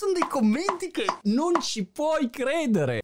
sono dei commenti che non ci puoi credere.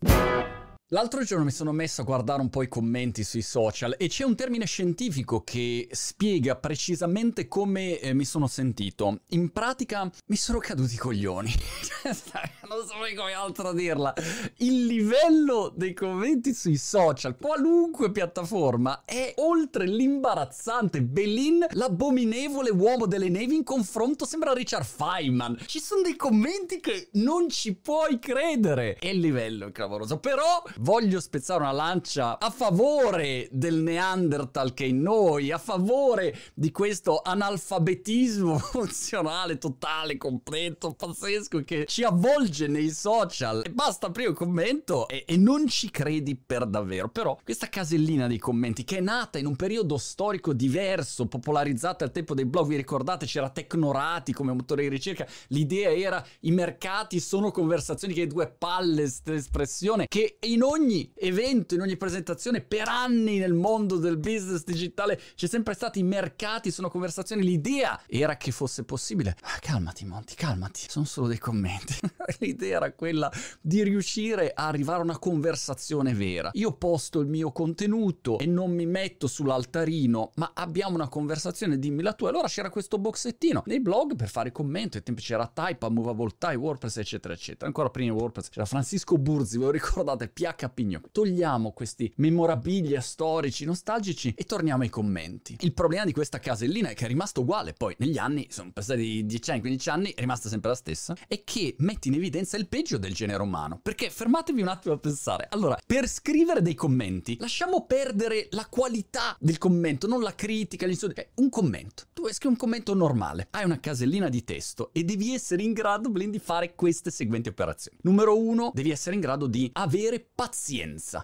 L'altro giorno mi sono messo a guardare un po' i commenti sui social e c'è un termine scientifico che spiega precisamente come eh, mi sono sentito. In pratica mi sono caduti i coglioni. non so come altro dirla. Il livello dei commenti sui social, qualunque piattaforma, è oltre l'imbarazzante. Belin, l'abominevole uomo delle nevi in confronto sembra Richard Feynman. Ci sono dei commenti che non ci puoi credere. È il livello clamoroso. Però voglio spezzare una lancia a favore del Neanderthal che è in noi, a favore di questo analfabetismo funzionale totale, completo, pazzesco che ci avvolge nei social. E basta aprire un commento e, e non ci credi per davvero. Però questa casellina dei commenti che è nata in un periodo storico diverso, popolarizzata al tempo dei blog, vi ricordate c'era Tecnorati come motore di ricerca, l'idea era i mercati sono conversazioni che due palle, espressione che in ogni evento, in ogni presentazione, per anni nel mondo del business digitale c'è sempre stato i mercati, sono conversazioni, l'idea era che fosse possibile. Ah, calmati Monti, calmati, sono solo dei commenti. l'idea era quella di riuscire a arrivare a una conversazione vera. Io posto il mio contenuto e non mi metto sull'altarino, ma abbiamo una conversazione, dimmi la tua. Allora c'era questo boxettino nei blog per fare commenti, ai tempi c'era Type, Movable Type, WordPress, eccetera, eccetera. Ancora prima WordPress c'era Francisco Burzi, ve lo ricordate, PH Pigno. Togliamo questi memorabilia storici, nostalgici e torniamo ai commenti. Il problema di questa casellina è che è rimasto uguale, poi negli anni, sono passati 10 anni, 15 anni, è rimasta sempre la stessa, è che metti in evidenza il peggio del genere umano. Perché fermatevi un attimo a pensare. Allora, per scrivere dei commenti, lasciamo perdere la qualità del commento, non la critica, gli insulti. Eh, un commento. Tu scrivi un commento normale, hai una casellina di testo e devi essere in grado, Blin, di fare queste seguenti operazioni. Numero uno, devi essere in grado di avere pazienza.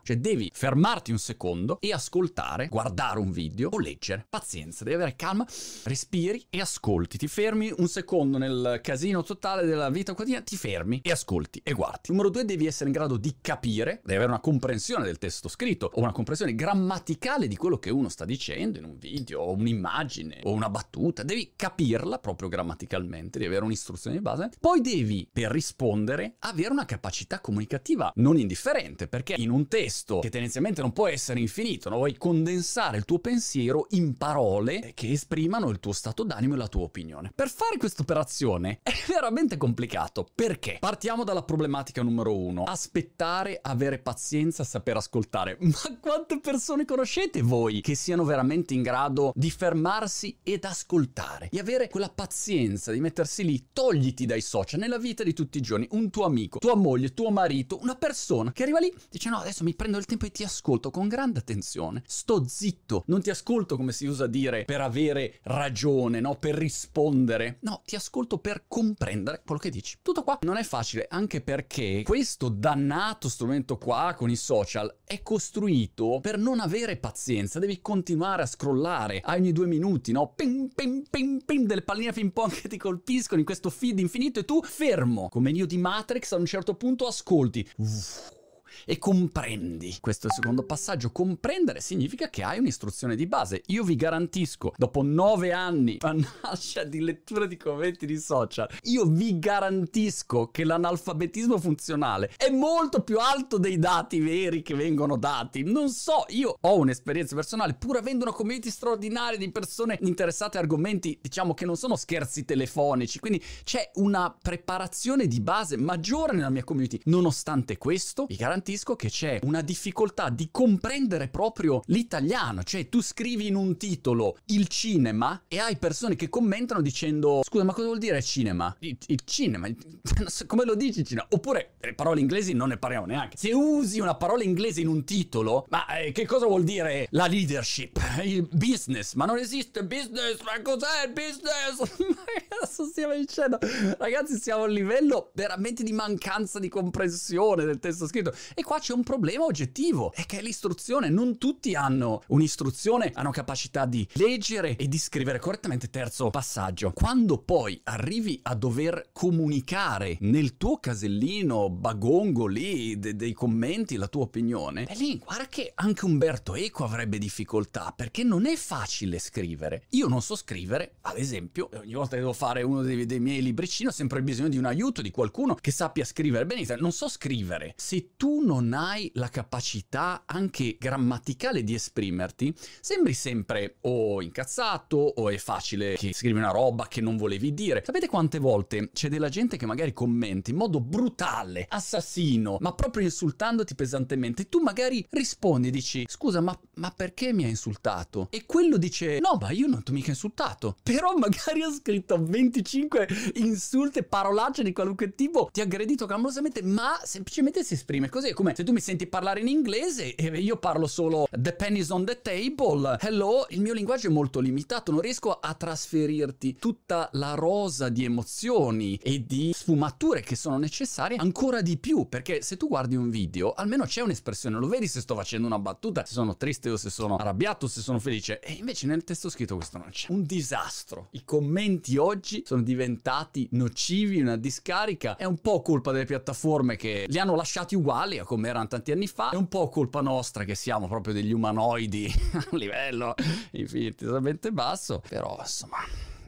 Cioè devi fermarti un secondo e ascoltare, guardare un video o leggere. Pazienza, devi avere calma, respiri e ascolti. Ti fermi un secondo nel casino totale della vita quotidiana, ti fermi e ascolti e guardi. Numero due, devi essere in grado di capire, devi avere una comprensione del testo scritto o una comprensione grammaticale di quello che uno sta dicendo in un video o un'immagine o una battuta. Devi capirla proprio grammaticalmente, devi avere un'istruzione di base. Poi devi, per rispondere, avere una capacità comunicativa non indifferente, perché in un testo che tendenzialmente non può essere infinito, no? vuoi condensare il tuo pensiero in parole che esprimano il tuo stato d'animo e la tua opinione. Per fare questa operazione è veramente complicato. Perché? Partiamo dalla problematica numero uno. Aspettare, avere pazienza, saper ascoltare. Ma quante persone conoscete voi che siano veramente in grado di fermarsi ed ascoltare? Di avere quella pazienza di mettersi lì, togliti dai social nella vita di tutti i giorni, un tuo amico, tua moglie, tuo marito, una persona che arriva lì, dice no, adesso mi prendo il tempo e ti ascolto con grande attenzione. Sto zitto, non ti ascolto come si usa dire per avere ragione, no? Per rispondere. No, ti ascolto per comprendere quello che dici. Tutto qua non è facile, anche perché questo dannato strumento qua con i social è costruito per non avere pazienza. Devi continuare a scrollare a ogni due minuti, no? Pim, pim, pim, pim, delle palline ping pong che ti colpiscono in questo feed infinito e tu fermo, come io di Matrix, a un certo punto ascolti. Uff e comprendi. Questo è il secondo passaggio. Comprendere significa che hai un'istruzione di base. Io vi garantisco, dopo nove anni di lettura di commenti di social, io vi garantisco che l'analfabetismo funzionale è molto più alto dei dati veri che vengono dati. Non so, io ho un'esperienza personale, pur avendo una community straordinaria di persone interessate a argomenti, diciamo che non sono scherzi telefonici, quindi c'è una preparazione di base maggiore nella mia community. Nonostante questo, vi garantisco che c'è una difficoltà di comprendere proprio l'italiano, cioè tu scrivi in un titolo il cinema e hai persone che commentano dicendo scusa ma cosa vuol dire cinema? Il, il cinema, come lo dici cinema? Oppure le parole inglesi non ne parliamo neanche. Se usi una parola inglese in un titolo, ma eh, che cosa vuol dire la leadership? Il business? Ma non esiste business, ma cos'è il business? Adesso stiamo dicendo, ragazzi siamo a un livello veramente di mancanza di comprensione del testo scritto E qua c'è un problema oggettivo, è che è l'istruzione. Non tutti hanno un'istruzione, hanno capacità di leggere e di scrivere correttamente. Terzo passaggio, quando poi arrivi a dover comunicare nel tuo casellino bagongo lì de- dei commenti la tua opinione, e lì guarda che anche Umberto Eco avrebbe difficoltà perché non è facile scrivere. Io non so scrivere, ad esempio, ogni volta che devo fare uno dei, dei miei libricini ho sempre bisogno di un aiuto, di qualcuno che sappia scrivere benissimo. Non so scrivere. Se tu non hai la capacità anche grammaticale di esprimerti, sembri sempre o incazzato o è facile che scrivi una roba che non volevi dire. Sapete quante volte c'è della gente che magari commenta in modo brutale, assassino, ma proprio insultandoti pesantemente. Tu magari rispondi e dici: Scusa, ma, ma perché mi hai insultato? E quello dice: No, ma io non ti ho mica insultato. Però magari ha scritto 25 insulti e parolacce di qualunque tipo, ti ha aggredito clamorosamente, ma semplicemente si esprime così. È come se tu mi senti parlare in inglese e io parlo solo The pennies on the table. Hello, il mio linguaggio è molto limitato, non riesco a trasferirti tutta la rosa di emozioni e di sfumature che sono necessarie ancora di più, perché se tu guardi un video, almeno c'è un'espressione, lo vedi se sto facendo una battuta, se sono triste o se sono arrabbiato, se sono felice. E invece nel testo scritto questo non c'è. Un disastro. I commenti oggi sono diventati nocivi, una discarica. È un po' colpa delle piattaforme che li hanno lasciati uguali a come erano tanti anni fa. È un po' colpa nostra che siamo proprio degli umanoidi a livello infinitamente basso. Però insomma,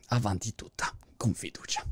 avanti tutta, con fiducia.